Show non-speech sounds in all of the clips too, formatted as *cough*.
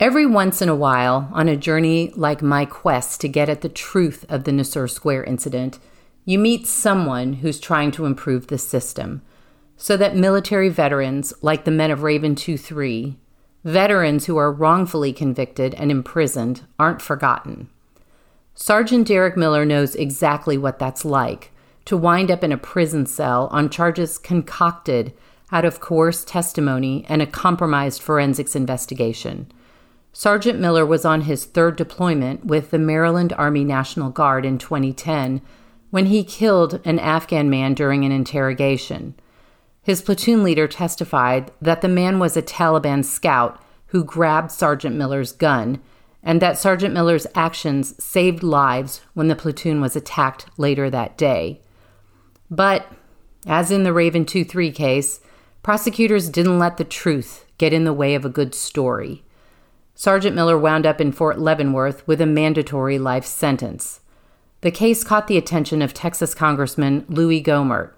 Every once in a while, on a journey like my quest to get at the truth of the Nisour Square incident, you meet someone who's trying to improve the system so that military veterans, like the men of Raven 2 3, veterans who are wrongfully convicted and imprisoned, aren't forgotten. Sergeant Derrick Miller knows exactly what that's like to wind up in a prison cell on charges concocted out of coerced testimony and a compromised forensics investigation. Sergeant Miller was on his third deployment with the Maryland Army National Guard in 2010 when he killed an Afghan man during an interrogation. His platoon leader testified that the man was a Taliban scout who grabbed Sergeant Miller's gun and that Sergeant Miller's actions saved lives when the platoon was attacked later that day. But, as in the Raven 2 3 case, prosecutors didn't let the truth get in the way of a good story. Sergeant Miller wound up in Fort Leavenworth with a mandatory life sentence. The case caught the attention of Texas Congressman Louie Gohmert.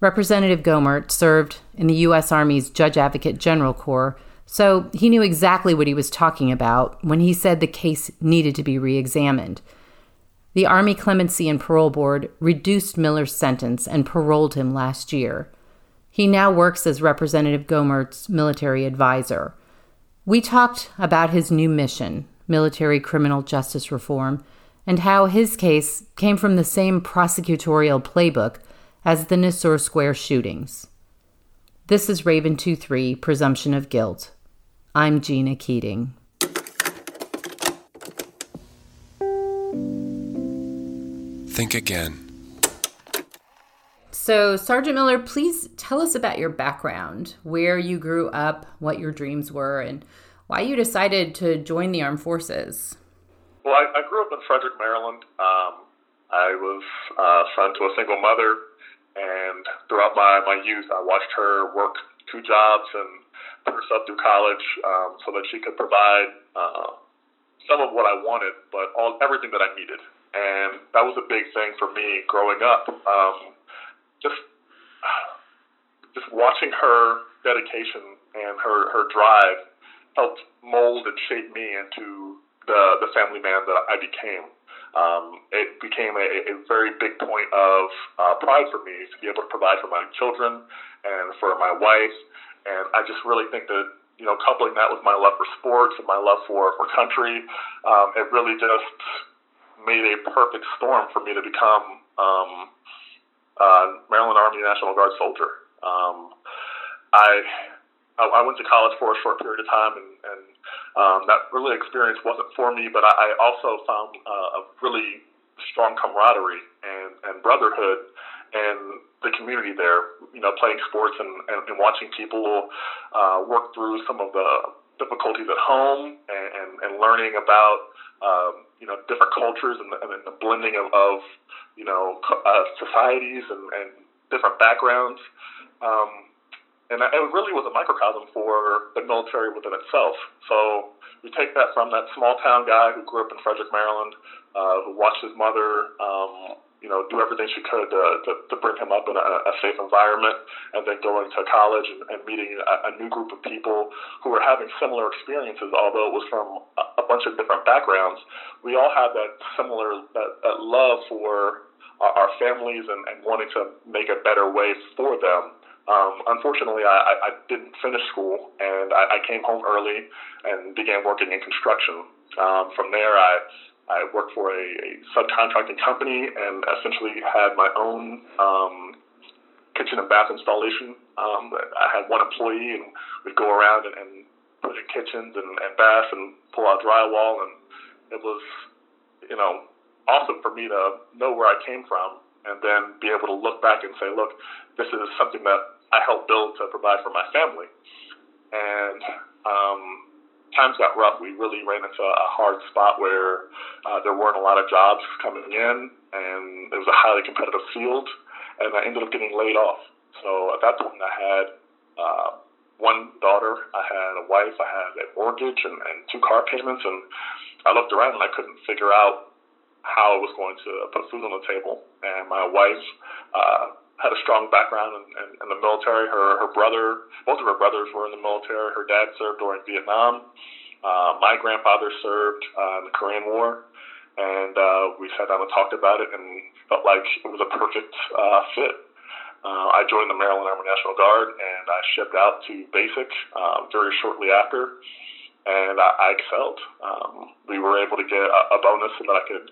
Representative Gohmert served in the U.S. Army's Judge Advocate General Corps, so he knew exactly what he was talking about when he said the case needed to be re examined. The Army Clemency and Parole Board reduced Miller's sentence and paroled him last year. He now works as Representative Gohmert's military advisor. We talked about his new mission, military criminal justice reform, and how his case came from the same prosecutorial playbook as the Nisour Square shootings. This is Raven 23 Presumption of Guilt. I'm Gina Keating. Think again. So, Sergeant Miller, please tell us about your background, where you grew up, what your dreams were, and why you decided to join the armed forces. Well, I, I grew up in Frederick, Maryland. Um, I was uh, son to a single mother, and throughout my, my youth, I watched her work two jobs and put herself through college um, so that she could provide uh, some of what I wanted, but all everything that I needed. And that was a big thing for me growing up. Um, just just watching her dedication and her her drive helped mold and shape me into the the family man that I became. Um, it became a, a very big point of uh, pride for me to be able to provide for my children and for my wife. And I just really think that you know, coupling that with my love for sports and my love for for country, um, it really just made a perfect storm for me to become um, uh, Maryland Army National Guard soldier. Um, I I went to college for a short period of time, and, and um, that really experience wasn't for me. But I, I also found uh, a really strong camaraderie and, and brotherhood and the community there. You know, playing sports and, and, and watching people uh, work through some of the difficulties at home, and, and, and learning about um, you know different cultures and, and the blending of, of you know, uh, societies and, and different backgrounds. Um, and it really was a microcosm for the military within itself. So we take that from that small town guy who grew up in Frederick, Maryland, uh, who watched his mother, um, you know, do everything she could to, to, to bring him up in a, a safe environment, and then going to college and, and meeting a, a new group of people who were having similar experiences, although it was from a, a bunch of different backgrounds. We all had that similar that, that love for our, families and, and wanting to make a better way for them. Um, unfortunately, I, I didn't finish school, and I, I came home early and began working in construction. Um, from there, I I worked for a, a subcontracting company and essentially had my own um, kitchen and bath installation. Um, I had one employee, and we'd go around and, and put in kitchens and, and baths and pull out drywall, and it was, you know, awesome for me to know where I came from and then be able to look back and say, look, this is something that I helped build to provide for my family. And um, times got rough. We really ran into a hard spot where uh, there weren't a lot of jobs coming in, and it was a highly competitive field, and I ended up getting laid off. So at that point, I had uh, one daughter, I had a wife, I had a mortgage, and, and two car payments, and I looked around and I couldn't figure out how I was going to put food on the table. And my wife uh, had a strong background in, in, in the military. Her her brother, both of her brothers were in the military. Her dad served during Vietnam. Uh, my grandfather served uh, in the Korean War, and uh, we sat down and talked about it and felt like it was a perfect uh, fit. Uh, I joined the Maryland Army National Guard, and I shipped out to basic uh, very shortly after, and I, I excelled. Um, we were able to get a, a bonus so that I could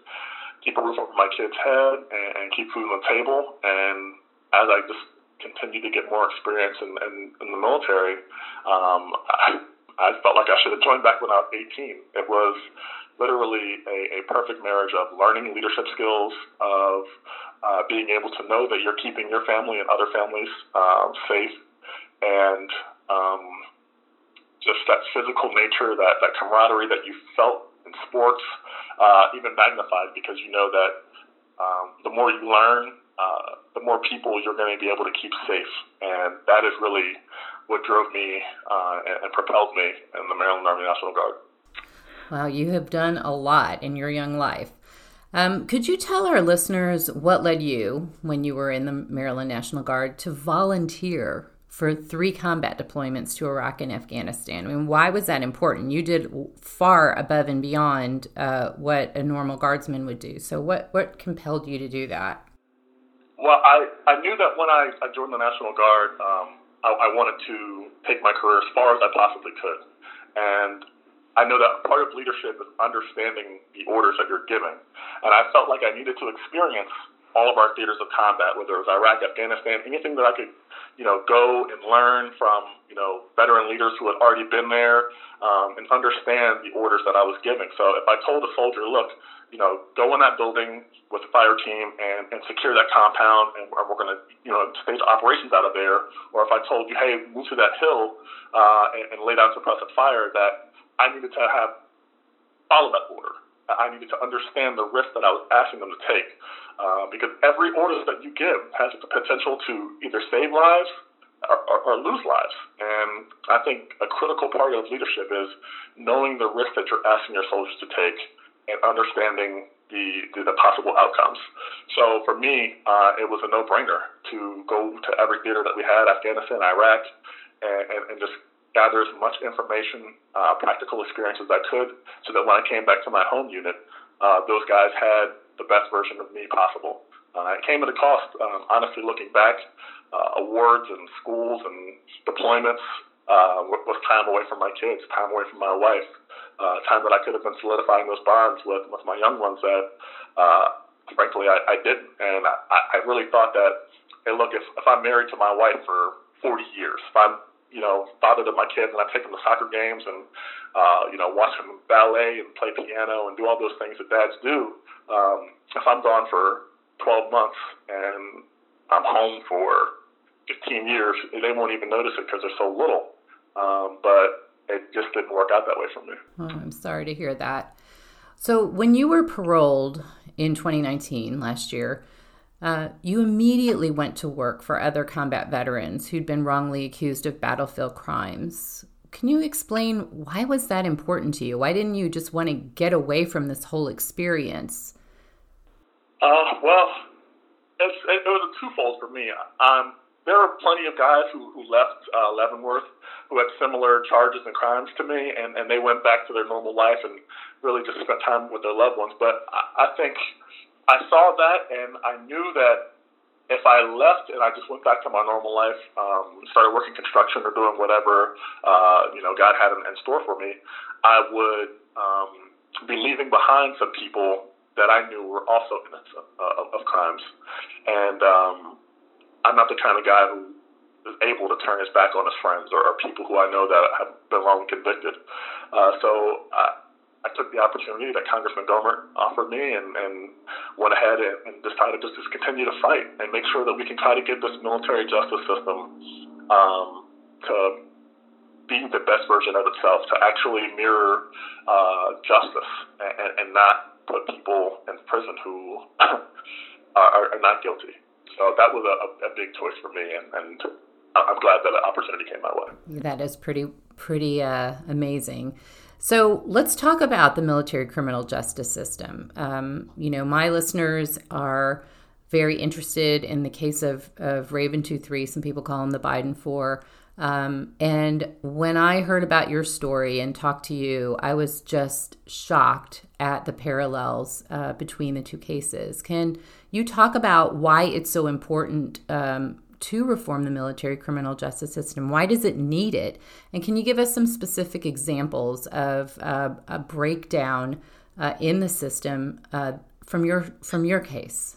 keep a roof over my kid's head and, and keep food on the table. And as I just continued to get more experience in, in, in the military, um, I, I felt like I should have joined back when I was 18. It was literally a, a perfect marriage of learning leadership skills, of uh, being able to know that you're keeping your family and other families um, safe, and um, just that physical nature, that, that camaraderie that you felt in sports, uh, even magnified because you know that um, the more you learn, uh, the more people you're going to be able to keep safe. And that is really what drove me uh, and, and propelled me in the Maryland Army National Guard. Wow, you have done a lot in your young life. Um, could you tell our listeners what led you, when you were in the Maryland National Guard, to volunteer for three combat deployments to Iraq and Afghanistan. I mean, why was that important? You did far above and beyond uh, what a normal guardsman would do. So, what, what compelled you to do that? Well, I, I knew that when I, I joined the National Guard, um, I, I wanted to take my career as far as I possibly could. And I know that part of leadership is understanding the orders that you're giving. And I felt like I needed to experience all of our theaters of combat, whether it was Iraq, Afghanistan, anything that I could, you know, go and learn from, you know, veteran leaders who had already been there um, and understand the orders that I was giving. So if I told a soldier, look, you know, go in that building with the fire team and, and secure that compound, and we're going to, you know, stage operations out of there, or if I told you, hey, move to that hill uh, and, and lay down suppressive fire, that I needed to have follow that order. I needed to understand the risk that I was asking them to take. Uh, because every order that you give has the potential to either save lives or, or, or, lose lives. And I think a critical part of leadership is knowing the risk that you're asking your soldiers to take and understanding the, the, the possible outcomes. So for me, uh, it was a no-brainer to go to every theater that we had, Afghanistan, Iraq, and, and, and just gather as much information, uh, practical experience as I could, so that when I came back to my home unit, uh, those guys had the best version of me possible. Uh, it came at a cost, um, honestly, looking back. Uh, awards and schools and deployments uh, was time away from my kids, time away from my wife, uh, time that I could have been solidifying those bonds with, with my young ones that, uh, frankly, I, I didn't. And I, I really thought that, hey, look, if, if I'm married to my wife for 40 years, if I'm you know, father to my kids, and I take them to soccer games and, uh, you know, watch them ballet and play piano and do all those things that dads do. Um, if I'm gone for 12 months and I'm home for 15 years, they won't even notice it because they're so little. Um, but it just didn't work out that way for me. Oh, I'm sorry to hear that. So, when you were paroled in 2019 last year, uh, you immediately went to work for other combat veterans who'd been wrongly accused of battlefield crimes. Can you explain why was that important to you? Why didn't you just want to get away from this whole experience? Uh, well, it, was a twofold for me. Um, there are plenty of guys who, who left uh, Leavenworth who had similar charges and crimes to me, and, and they went back to their normal life and really just spent time with their loved ones. But I, I think I saw that and I knew that if I left and I just went back to my normal life, um, started working construction or doing whatever, uh, you know, God had in, in store for me, I would um, be leaving behind some people that I knew were also innocent uh, of, of crimes. And um, I'm not the kind of guy who is able to turn his back on his friends or, or people who I know that have been wrongly convicted. Uh, so I, I took the opportunity that Congressman Gohmert offered me and, and went ahead and, and decided to just continue to fight and make sure that we can try to get this military justice system um, to be the best version of itself, to actually mirror uh, justice and, and not put people in prison who *coughs* are, are not guilty. So that was a, a big choice for me, and, and I'm glad that an opportunity came my way. That is pretty pretty uh, amazing. So let's talk about the military criminal justice system. Um, you know, my listeners are very interested in the case of, of Raven 2 3. Some people call him the Biden 4. Um, and when I heard about your story and talked to you, I was just shocked at the parallels uh, between the two cases. Can you talk about why it's so important um, to reform the military criminal justice system? Why does it need it? And can you give us some specific examples of uh, a breakdown uh, in the system uh, from your from your case?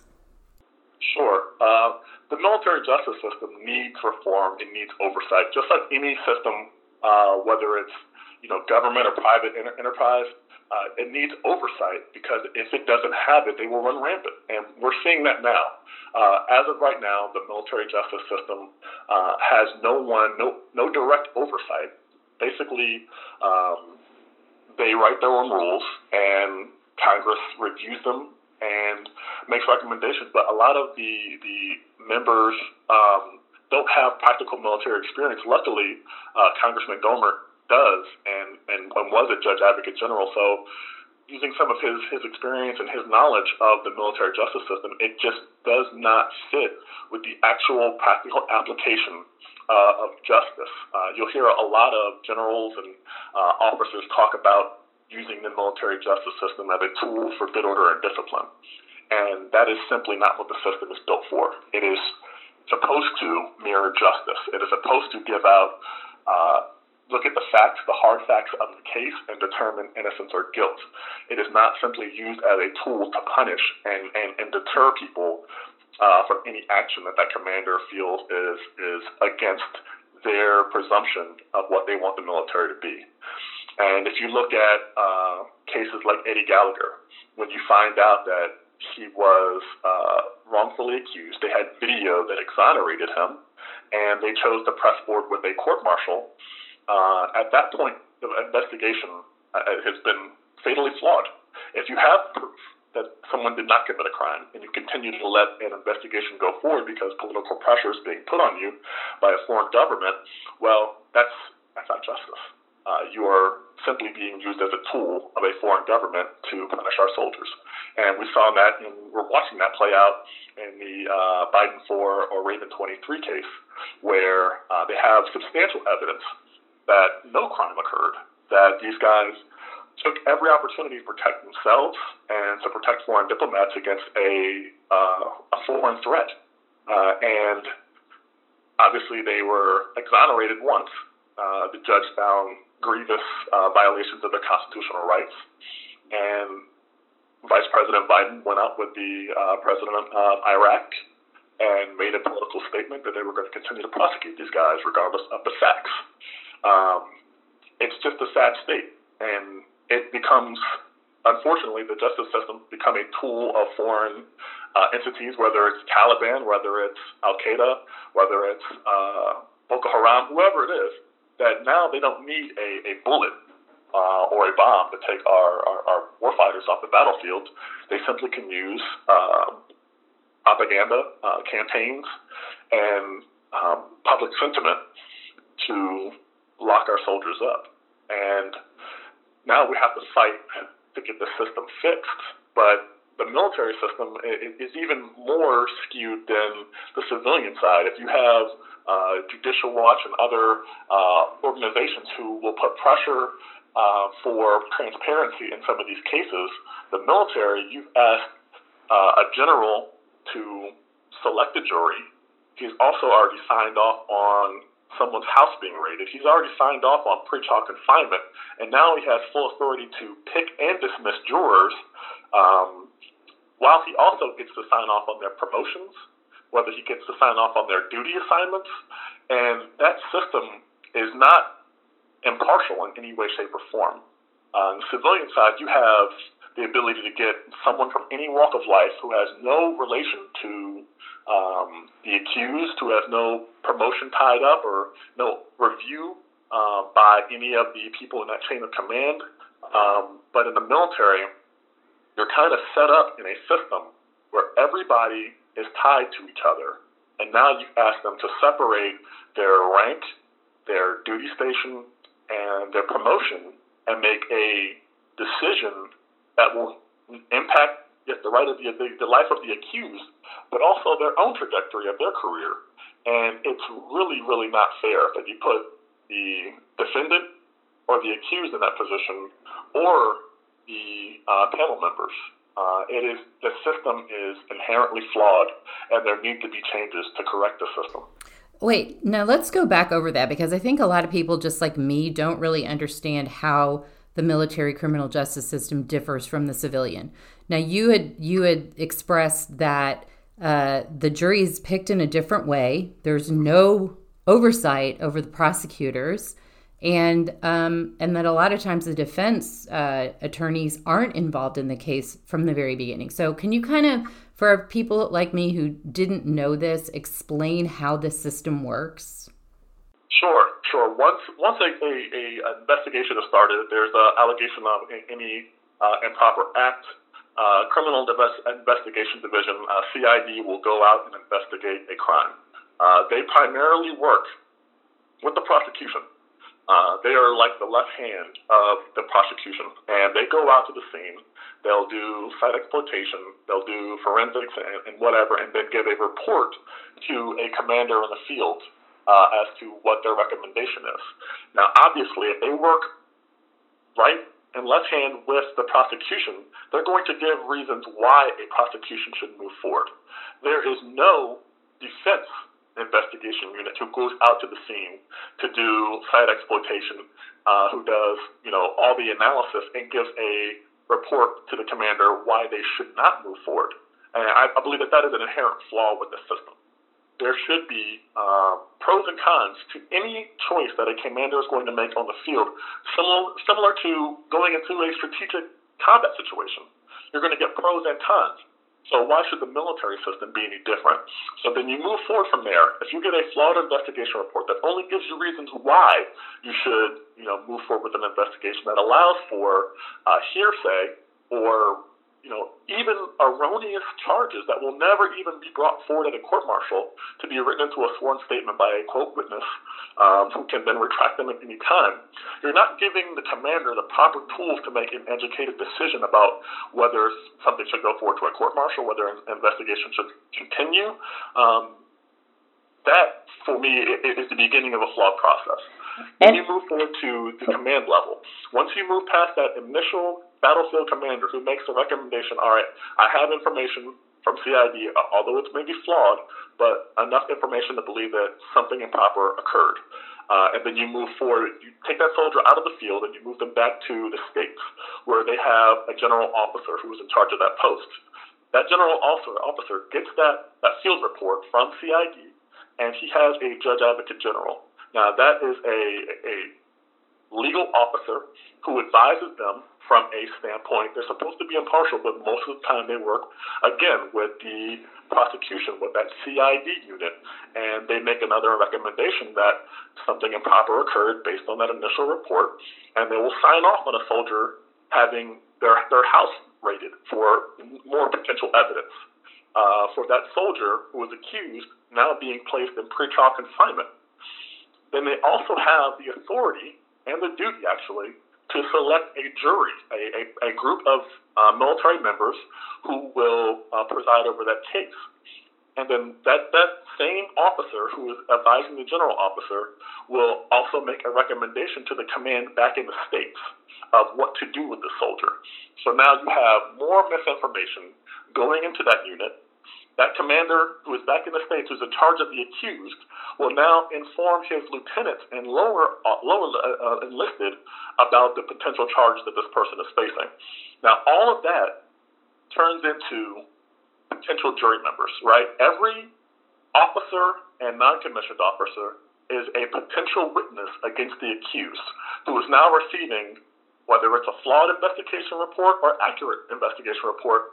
Sure. Uh, the military justice system needs reform. It needs oversight, just like any system, uh, whether it's you know government or private enterprise. Uh, it needs oversight because if it doesn't have it, they will run rampant, and we're seeing that now. Uh, as of right now, the military justice system uh, has no one, no no direct oversight. Basically, um, they write their own rules, and Congress reviews them and makes recommendations. But a lot of the the members um, don't have practical military experience. Luckily, uh, Congressman Gohmert does, and, and and was a judge advocate general. So, using some of his his experience and his knowledge of the military justice system, it just does not fit with the actual practical application uh, of justice. Uh, you'll hear a lot of generals and uh, officers talk about using the military justice system as a tool for good order and discipline. And that is simply not what the system is built for. It is supposed to mirror justice. It is supposed to give out, uh, look at the facts, the hard facts of the case, and determine innocence or guilt. It is not simply used as a tool to punish and, and, and deter people uh, from any action that that commander feels is, is against their presumption of what they want the military to be. And if you look at uh, cases like Eddie Gallagher, when you find out that he was uh, wrongfully accused, they had video that exonerated him, and they chose to press forward with a court martial. Uh, at that point, the investigation uh, has been fatally flawed. If you have proof that someone did not commit a crime and you continue to let an investigation go forward because political pressure is being put on you by a foreign government, well, that's that's not justice uh, you are simply being used as a tool of a foreign government to punish our soldiers. And we saw that, and we're watching that play out in the uh, Biden 4 or Raven 23 case, where uh, they have substantial evidence that no crime occurred, that these guys took every opportunity to protect themselves and to protect foreign diplomats against a, uh, a foreign threat. Uh, and obviously, they were exonerated once. Uh, the judge found grievous uh, violations of their constitutional rights. And Vice President Biden went out with the uh, president of Iraq and made a political statement that they were going to continue to prosecute these guys regardless of the facts. Um, it's just a sad state, and it becomes, unfortunately, the justice system become a tool of foreign uh, entities, whether it's Taliban, whether it's Al Qaeda, whether it's uh, Boko Haram, whoever it is that now they don't need a, a bullet uh, or a bomb to take our, our, our warfighters off the battlefield. They simply can use uh, propaganda uh, campaigns and um, public sentiment to lock our soldiers up. And now we have to fight to get the system fixed. But the military system is even more skewed than the civilian side. If you have uh, Judicial Watch and other uh, organizations who will put pressure uh, for transparency in some of these cases, the military, you've asked uh, a general to select a jury. He's also already signed off on someone's house being raided. He's already signed off on pretrial confinement, and now he has full authority to pick and dismiss jurors. Um, while he also gets to sign off on their promotions, whether he gets to sign off on their duty assignments, and that system is not impartial in any way, shape, or form. On the civilian side, you have the ability to get someone from any walk of life who has no relation to um, the accused, who has no promotion tied up or no review uh, by any of the people in that chain of command. Um, but in the military, you're kind of set up in a system where everybody is tied to each other. And now you ask them to separate their rank, their duty station, and their promotion and make a decision that will impact yes, the right of the, the, the life of the accused, but also their own trajectory of their career. And it's really, really not fair that you put the defendant or the accused in that position or the uh, panel members. Uh, it is the system is inherently flawed, and there need to be changes to correct the system. Wait, now let's go back over that because I think a lot of people, just like me, don't really understand how the military criminal justice system differs from the civilian. Now, you had you had expressed that uh, the jury is picked in a different way. There's no oversight over the prosecutors, and um, and that a lot of times the defense uh, attorneys aren't involved in the case from the very beginning. So, can you kind of, for people like me who didn't know this, explain how this system works? Sure, sure. Once once a, a, a investigation is started, there's an allegation of any uh, improper act. Uh, Criminal Investigation Division uh, (CID) will go out and investigate a crime. Uh, they primarily work with the prosecution. Uh, they are like the left hand of the prosecution, and they go out to the scene. They'll do site exploitation, they'll do forensics and, and whatever, and then give a report to a commander in the field uh, as to what their recommendation is. Now, obviously, if they work right and left hand with the prosecution, they're going to give reasons why a prosecution should move forward. There is no defense investigation unit who goes out to the scene to do site exploitation, uh, who does you know all the analysis and gives a report to the commander why they should not move forward. And I, I believe that that is an inherent flaw with the system there should be uh, pros and cons to any choice that a commander is going to make on the field, similar, similar to going into a strategic combat situation. You're going to get pros and cons. So why should the military system be any different? So then you move forward from there. If you get a flawed investigation report that only gives you reasons why you should, you know, move forward with an investigation that allows for uh, hearsay or you know, even erroneous charges that will never even be brought forward at a court martial to be written into a sworn statement by a quote witness um, who can then retract them at any time. You're not giving the commander the proper tools to make an educated decision about whether something should go forward to a court martial, whether an investigation should continue. Um, that, for me, is the beginning of a flawed process. And you move forward to the command level. Once you move past that initial battlefield commander who makes the recommendation, all right, I have information from CID, although it's maybe flawed, but enough information to believe that something improper occurred. Uh, and then you move forward, you take that soldier out of the field and you move them back to the states where they have a general officer who is in charge of that post. That general officer, officer gets that, that field report from CID and he has a judge advocate general. Now, that is a, a legal officer who advises them from a standpoint. They're supposed to be impartial, but most of the time they work, again, with the prosecution, with that CID unit, and they make another recommendation that something improper occurred based on that initial report, and they will sign off on a soldier having their, their house raided for more potential evidence. Uh, for that soldier who was accused now being placed in pretrial confinement. Then they also have the authority and the duty, actually, to select a jury, a, a, a group of uh, military members who will uh, preside over that case. And then that, that same officer who is advising the general officer will also make a recommendation to the command back in the States of what to do with the soldier. So now you have more misinformation going into that unit that commander who is back in the States, who's in charge of the accused, will now inform his lieutenants and lower, uh, lower uh, enlisted about the potential charge that this person is facing. Now, all of that turns into potential jury members, right? Every officer and non commissioned officer is a potential witness against the accused who is now receiving, whether it's a flawed investigation report or accurate investigation report,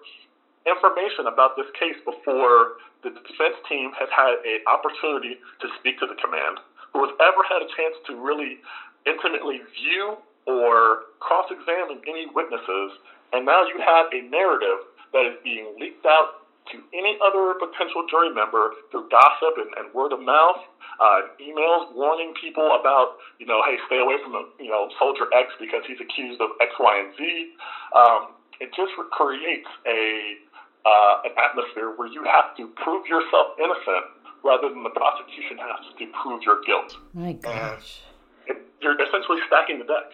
information about this case before the defense team has had an opportunity to speak to the command, who has ever had a chance to really intimately view or cross examine any witnesses. And now you have a narrative that is being leaked out to any other potential jury member through gossip and, and word of mouth, uh, emails warning people about, you know, hey, stay away from, you know, soldier X because he's accused of X, Y, and Z. Um, it just creates a uh, an atmosphere where you have to prove yourself innocent rather than the prosecution has to prove your guilt. My gosh. It, you're essentially stacking the deck.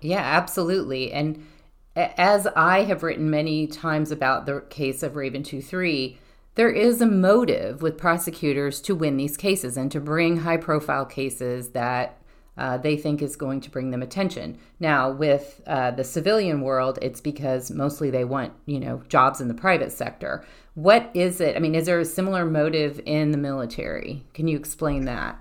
Yeah, absolutely. And as I have written many times about the case of Raven 2 3, there is a motive with prosecutors to win these cases and to bring high profile cases that uh, they think is going to bring them attention. Now, with uh, the civilian world, it's because mostly they want, you know, jobs in the private sector. What is it? I mean, is there a similar motive in the military? Can you explain that?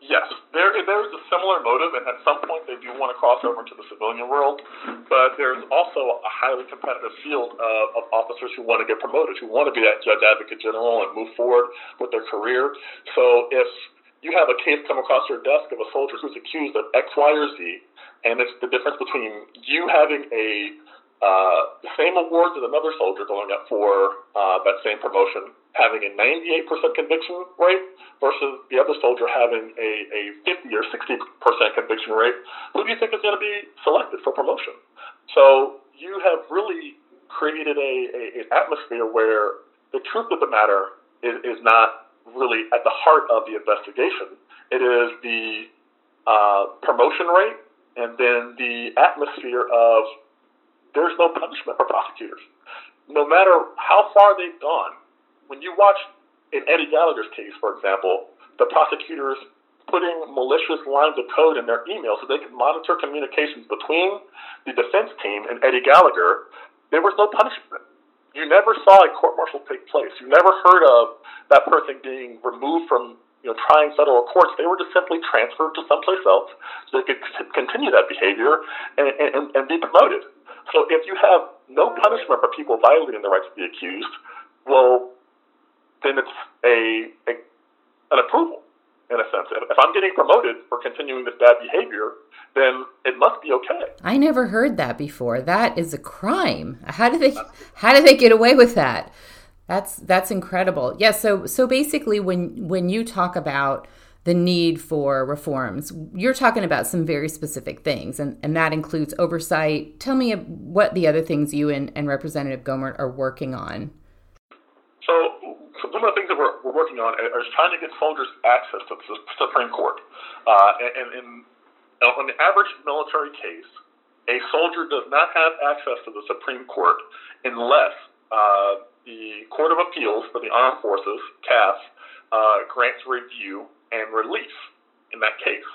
Yes, there, there is a similar motive, and at some point they do want to cross over to the civilian world. But there's also a highly competitive field of, of officers who want to get promoted, who want to be that judge advocate general and move forward with their career. So if you have a case come across your desk of a soldier who's accused of X, Y, or Z, and it's the difference between you having a uh, the same awards as another soldier going up for uh, that same promotion, having a 98% conviction rate versus the other soldier having a, a 50 or 60% conviction rate, who do you think is going to be selected for promotion? So you have really created a, a an atmosphere where the truth of the matter is, is not really at the heart of the investigation. It is the uh, promotion rate and then the atmosphere of there's no punishment for prosecutors. No matter how far they've gone, when you watch in Eddie Gallagher's case, for example, the prosecutors putting malicious lines of code in their emails so they could monitor communications between the defense team and Eddie Gallagher, there was no punishment. You never saw a court martial take place. You never heard of that person being removed from you know, trying federal courts. They were just simply transferred to someplace else so they could continue that behavior and, and, and be promoted. So if you have no punishment for people violating the rights to be accused, well, then it's a, a an approval in a sense. If I'm getting promoted for continuing this bad behavior, then it must be okay. I never heard that before. That is a crime. How do they how do they get away with that? That's that's incredible. Yeah, so so basically when when you talk about the need for reforms. You're talking about some very specific things, and, and that includes oversight. Tell me what the other things you and, and Representative Gohmert are working on. So, some of the things that we're, we're working on is trying to get soldiers access to the Supreme Court. Uh, and, and, on the average military case, a soldier does not have access to the Supreme Court unless uh, the Court of Appeals for the Armed Forces, CAAF, uh, grants review and relief in that case.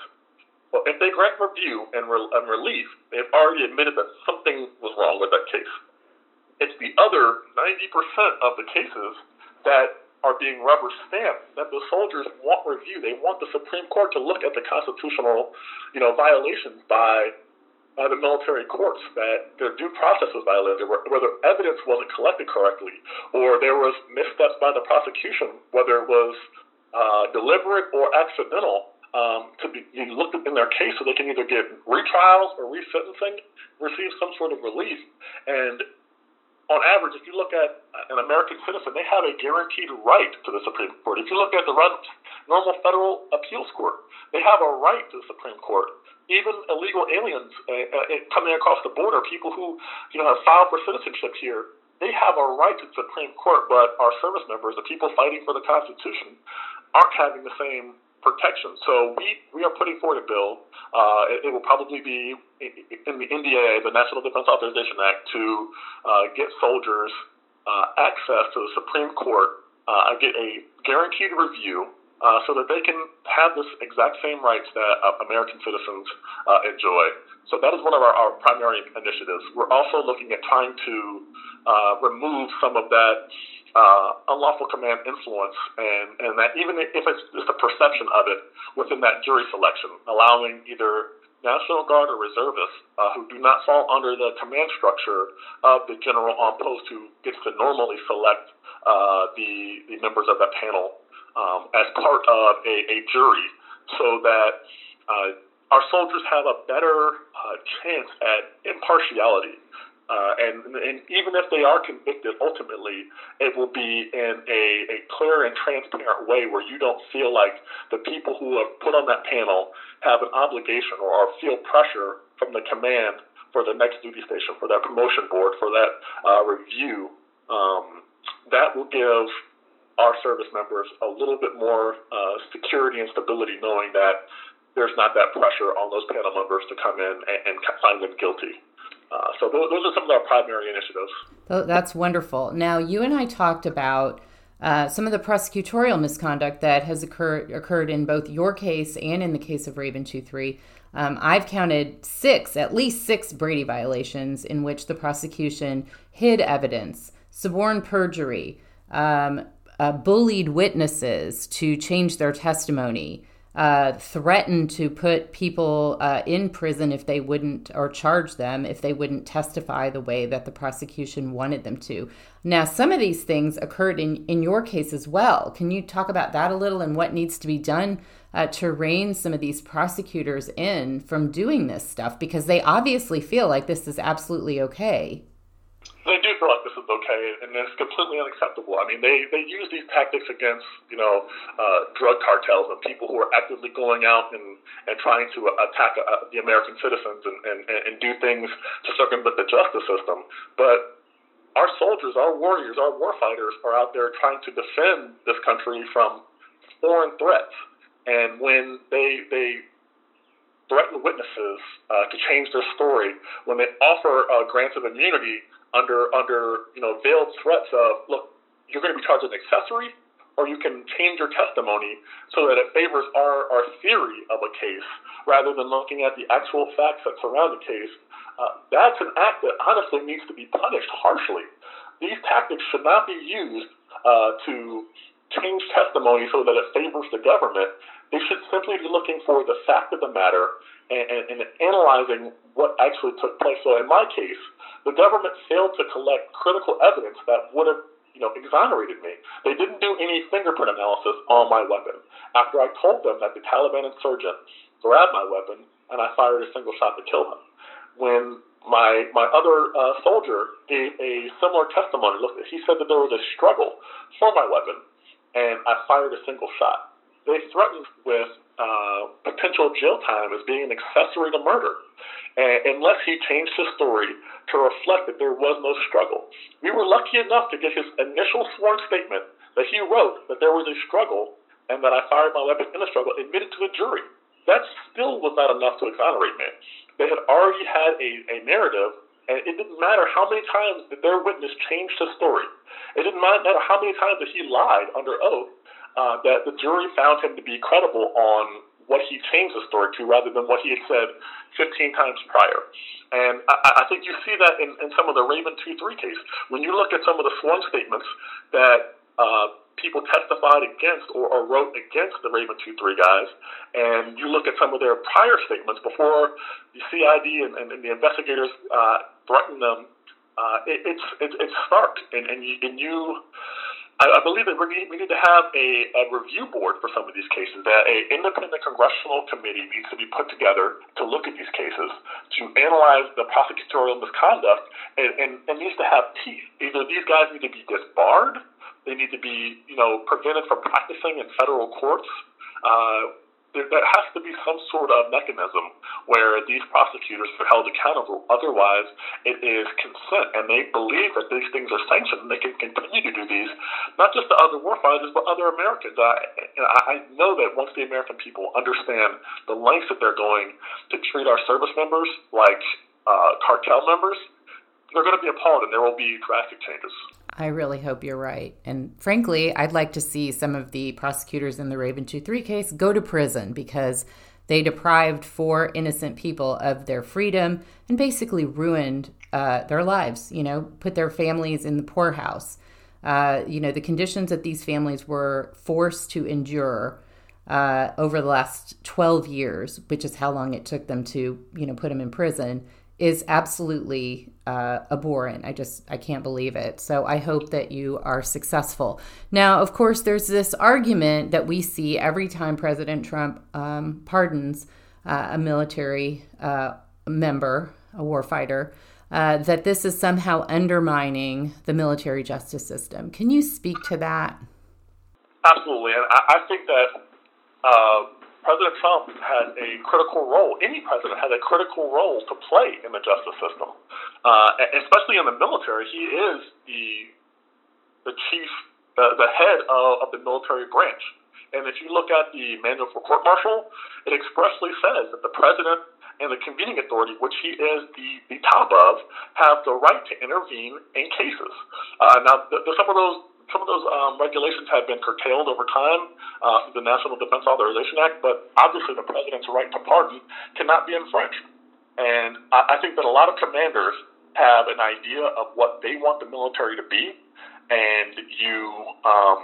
Well, if they grant review and, re- and relief, they've already admitted that something was wrong with that case. It's the other 90% of the cases that are being rubber stamped that the soldiers want review. They want the Supreme Court to look at the constitutional, you know, violations by by the military courts that their due process was violated, whether evidence wasn't collected correctly, or there was missteps by the prosecution, whether it was uh, deliberate or accidental um, to be looked in their case so they can either get retrials or resentencing, receive some sort of relief. And on average, if you look at an American citizen, they have a guaranteed right to the Supreme Court. If you look at the normal federal appeals court, they have a right to the Supreme Court. Even illegal aliens uh, uh, coming across the border, people who you know have filed for citizenship here, they have a right to the Supreme Court. But our service members, the people fighting for the Constitution, aren't having the same protection. So we, we are putting forward a bill. Uh, it, it, will probably be in the NDA, the National Defense Authorization Act, to uh, get soldiers uh, access to the Supreme Court, uh, get a guaranteed review. Uh, so that they can have this exact same rights that uh, American citizens enjoy. So that is one of our, our, primary initiatives. We're also looking at trying to remove some of that uh, unlawful command influence, and, and that even if it's just a perception of it within that jury selection, allowing either National Guard or reservists uh, who do not fall under the command structure of the general on post who gets to normally select uh, the, the members of that panel um, as part of a, a jury so that uh, our soldiers have a better uh, chance at impartiality uh, and, and even if they are convicted, ultimately, it will be in a, a clear and transparent way where you don't feel like the people who are put on that panel have an obligation or, or feel pressure from the command for the next duty station, for that promotion board, for that uh, review. Um, that will give our service members a little bit more uh, security and stability, knowing that there's not that pressure on those panel members to come in and, and find them guilty. Uh, so those, those, are some of our primary initiatives. That's wonderful. Now, you and I talked about uh, some of the prosecutorial misconduct that has occurred occurred in both your case and in the case of Raven Two Three. Um, I've counted six, at least six Brady violations in which the prosecution hid evidence, suborned perjury, um, uh, bullied witnesses to change their testimony, uh, threatened to put people uh, in prison if they wouldn't, or charge them if they wouldn't testify the way that the prosecution wanted them to. Now, some of these things occurred in, in your case as well. Can you talk about that a little and what needs to be done uh, to rein some of these prosecutors in from doing this stuff? Because they obviously feel like this is absolutely okay they do feel like this is okay, and it's completely unacceptable. I mean, they, they use these tactics against, you know, uh, drug cartels and people who are actively going out and, and trying to attack uh, the American citizens and, and, and do things to circumvent the justice system. But our soldiers, our warriors, our warfighters are out there trying to defend this country from foreign threats. And when they, they threaten witnesses uh, to change their story, when they offer uh, grants of immunity under under you know veiled threats of look, you're going to be charged an accessory, or you can change your testimony so that it favors our our theory of a case rather than looking at the actual facts that surround the case. Uh, that's an act that honestly needs to be punished harshly. These tactics should not be used uh, to change testimony so that it favors the government. They should simply be looking for the fact of the matter and, and, and analyzing what actually took place. So in my case, the government failed to collect critical evidence that would have you know, exonerated me. They didn't do any fingerprint analysis on my weapon. After I told them that the Taliban insurgent grabbed my weapon and I fired a single shot to kill him. When my my other uh, soldier gave a similar testimony, he said that there was a struggle for my weapon, and I fired a single shot. They threatened with uh, potential jail time as being an accessory to murder and unless he changed his story to reflect that there was no struggle. We were lucky enough to get his initial sworn statement that he wrote that there was a struggle and that I fired my weapon in the struggle admitted to the jury. That still was not enough to exonerate me. They had already had a, a narrative, and it didn't matter how many times that their witness changed his story. It didn't matter how many times that he lied under oath, uh, that the jury found him to be credible on what he changed the story to rather than what he had said 15 times prior. And I, I think you see that in, in some of the Raven 2 3 case. When you look at some of the sworn statements that uh, people testified against or, or wrote against the Raven 2 3 guys, and you look at some of their prior statements before the CID and, and, and the investigators uh, threatened them, uh, it, it's, it's, it's stark. And, and you, and you I, I believe that we need, we need to have a, a review board for some of these cases. That an independent congressional committee needs to be put together to look at these cases, to analyze the prosecutorial misconduct, and, and, and needs to have teeth. Either these guys need to be disbarred, they need to be, you know, prevented from practicing in federal courts. Uh, there, there has to be some sort of mechanism where these prosecutors are held accountable. Otherwise, it is consent, and they believe that these things are sanctioned, and they can continue to do these, not just to other warfighters, but other Americans. I, I know that once the American people understand the lengths that they're going to treat our service members like uh, cartel members, they're going to be appalled, and there will be drastic changes. I really hope you're right. And frankly, I'd like to see some of the prosecutors in the Raven 2 3 case go to prison because they deprived four innocent people of their freedom and basically ruined uh, their lives, you know, put their families in the poorhouse. Uh, you know, the conditions that these families were forced to endure uh, over the last 12 years, which is how long it took them to, you know, put them in prison, is absolutely uh, abhorrent. I just I can't believe it. So I hope that you are successful. Now, of course, there's this argument that we see every time President Trump um, pardons uh, a military uh, member, a warfighter. Uh, that this is somehow undermining the military justice system. Can you speak to that? Absolutely, and I, I think that uh, President Trump has a critical role. Any president has a critical role to play in the justice system, uh, especially in the military. He is the the chief the, the head of, of the military branch. And if you look at the manual for court martial, it expressly says that the president and the convening authority, which he is the, the top of, have the right to intervene in cases. Uh, now, the, some of those some of those um, regulations have been curtailed over time uh, through the National Defense Authorization Act, but obviously the president's right to pardon cannot be infringed. And I, I think that a lot of commanders have an idea of what they want the military to be, and you, um,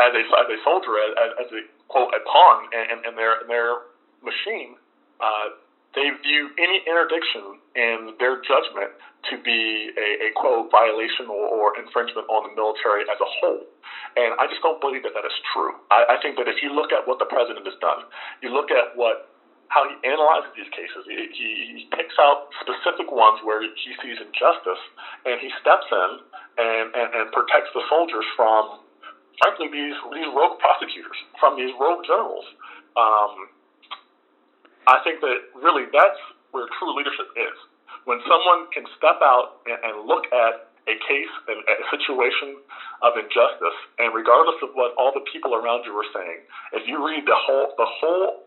as a as a soldier, as, as a quote a pawn in, in their in their machine, uh, they view any interdiction in their judgment to be a, a quote violation or, or, infringement on the military as a whole. And I just don't believe that that is true. I, I think that if you look at what the president has done, you look at what how he analyzes these cases. He, he, picks out specific ones where he sees injustice, and he steps in and, and, and protects the soldiers from, frankly, these these rogue prosecutors, from these rogue generals. Um, I think that really that's where true leadership is. When someone can step out and, and look at a case and a situation of injustice, and regardless of what all the people around you are saying, if you read the whole the whole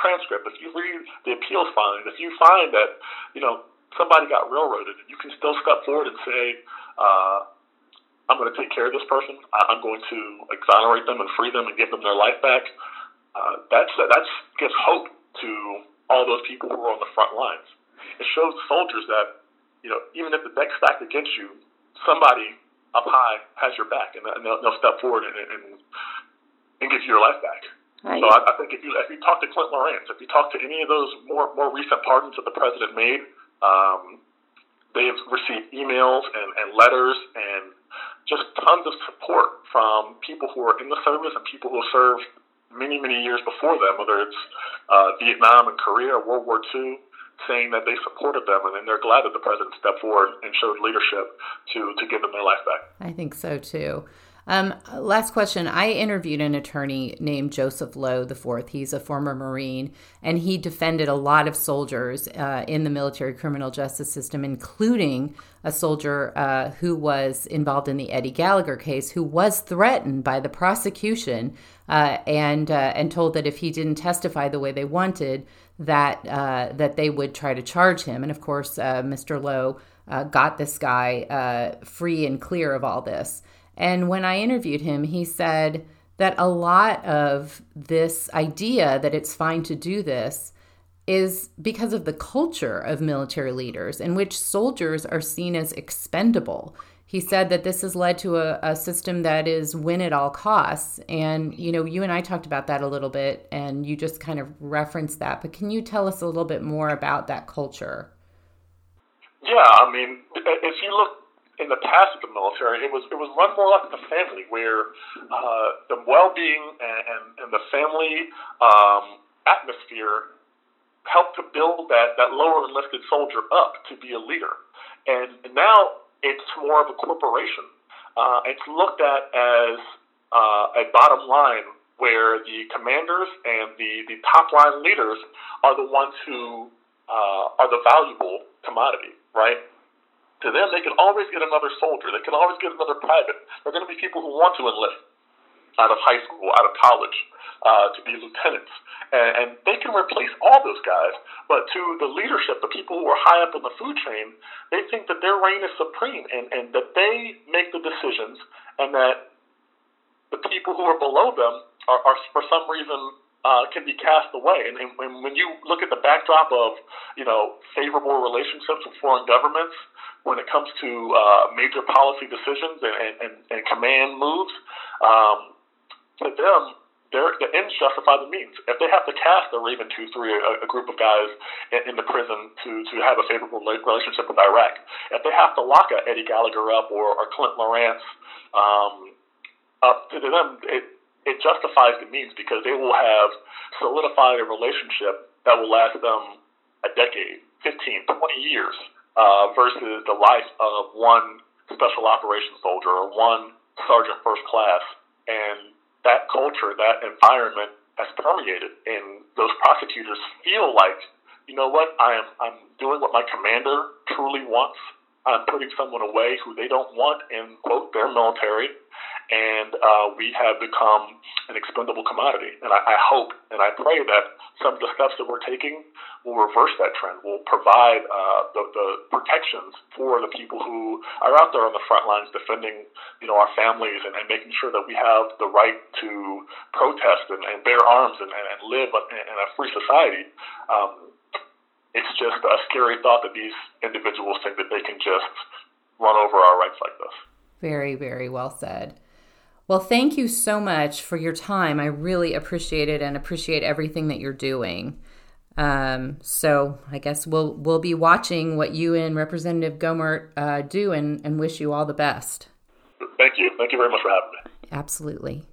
transcript, if you read the appeals filings, if you find that you know somebody got railroaded, you can still step forward and say, uh, "I'm going to take care of this person. I'm going to exonerate them and free them and give them their life back." Uh, that's that gives hope to all those people who are on the front lines. It shows soldiers that, you know, even if the deck's stacked against you, somebody up high has your back, and they'll, they'll step forward and, and and give you your life back. Right. So I, I think if you if you talk to Clint Lorance, if you talk to any of those more more recent pardons that the president made, um, they have received emails and, and letters and just tons of support from people who are in the service and people who serve many, many years before them, whether it's uh, Vietnam and Korea or World War II, saying that they supported them and then they're glad that the president stepped forward and showed leadership to, to give them their life back. I think so too. Um, last question. I interviewed an attorney named Joseph Lowe IV. He's a former Marine, and he defended a lot of soldiers uh, in the military criminal justice system, including a soldier uh, who was involved in the Eddie Gallagher case, who was threatened by the prosecution uh, and uh, and told that if he didn't testify the way they wanted, that uh, that they would try to charge him. And of course, uh, Mr. Lowe got this guy free and clear of all this. And when I interviewed him, he said that a lot of this idea that it's fine to do this is because of the culture of military leaders in which soldiers are seen as expendable. He said that this has led to a, a, system that is win at all costs. And, you know, you and I talked about that a little bit, and you just kind of referenced that. But can you tell us a little bit more about that culture? Yeah, I mean, if you look in the past of the military, it was it was run more like a family, where uh, the well-being and, and, and the family um, atmosphere helped to build that that lower enlisted soldier up to be a leader. And now it's more of a corporation. Uh, it's looked at as uh, a bottom line where the commanders and the, the top line leaders are the ones who uh, are the valuable commodity, right? To them, they can always get another soldier. They can always get another private. There are going to be people who want to enlist out of high school, out of college, uh, to be lieutenants. And, and they can replace all those guys. But to the leadership, the people who are high up on the food chain, they think that their reign is supreme and, and that they make the decisions and that the people who are below them are, are for some reason uh, can be cast away. And, and, and when you look at the backdrop of, you know, favorable relationships with foreign governments, when it comes to uh, major policy decisions and, and, and command moves, um, to them, the ends justify the means. If they have to cast a Raven 2 3, a, a group of guys in, in the prison to, to have a favorable relationship with Iraq, if they have to lock a Eddie Gallagher up or, or Clint Lorance um, up, to them, it, it justifies the means because they will have solidified a relationship that will last them a decade, 15, 20 years, uh, versus the life of one special operations soldier or one sergeant first class. And that culture, that environment has permeated, and those prosecutors feel like, you know what, I am I'm doing what my commander truly wants. I'm putting someone away who they don't want in quote their military, and uh, we have become an expendable commodity. And I, I hope and I pray that some of the steps that we're taking will reverse that trend. Will provide uh, the, the protections for the people who are out there on the front lines defending, you know, our families and, and making sure that we have the right to protest and, and bear arms and, and live in a free society. Um, it's just a scary thought that these individuals think that they can just run over our rights like this. Very, very well said. Well, thank you so much for your time. I really appreciate it and appreciate everything that you're doing. Um, so I guess we'll we'll be watching what you and Representative Gohmert uh, do and, and wish you all the best. Thank you. Thank you very much for having me. Absolutely.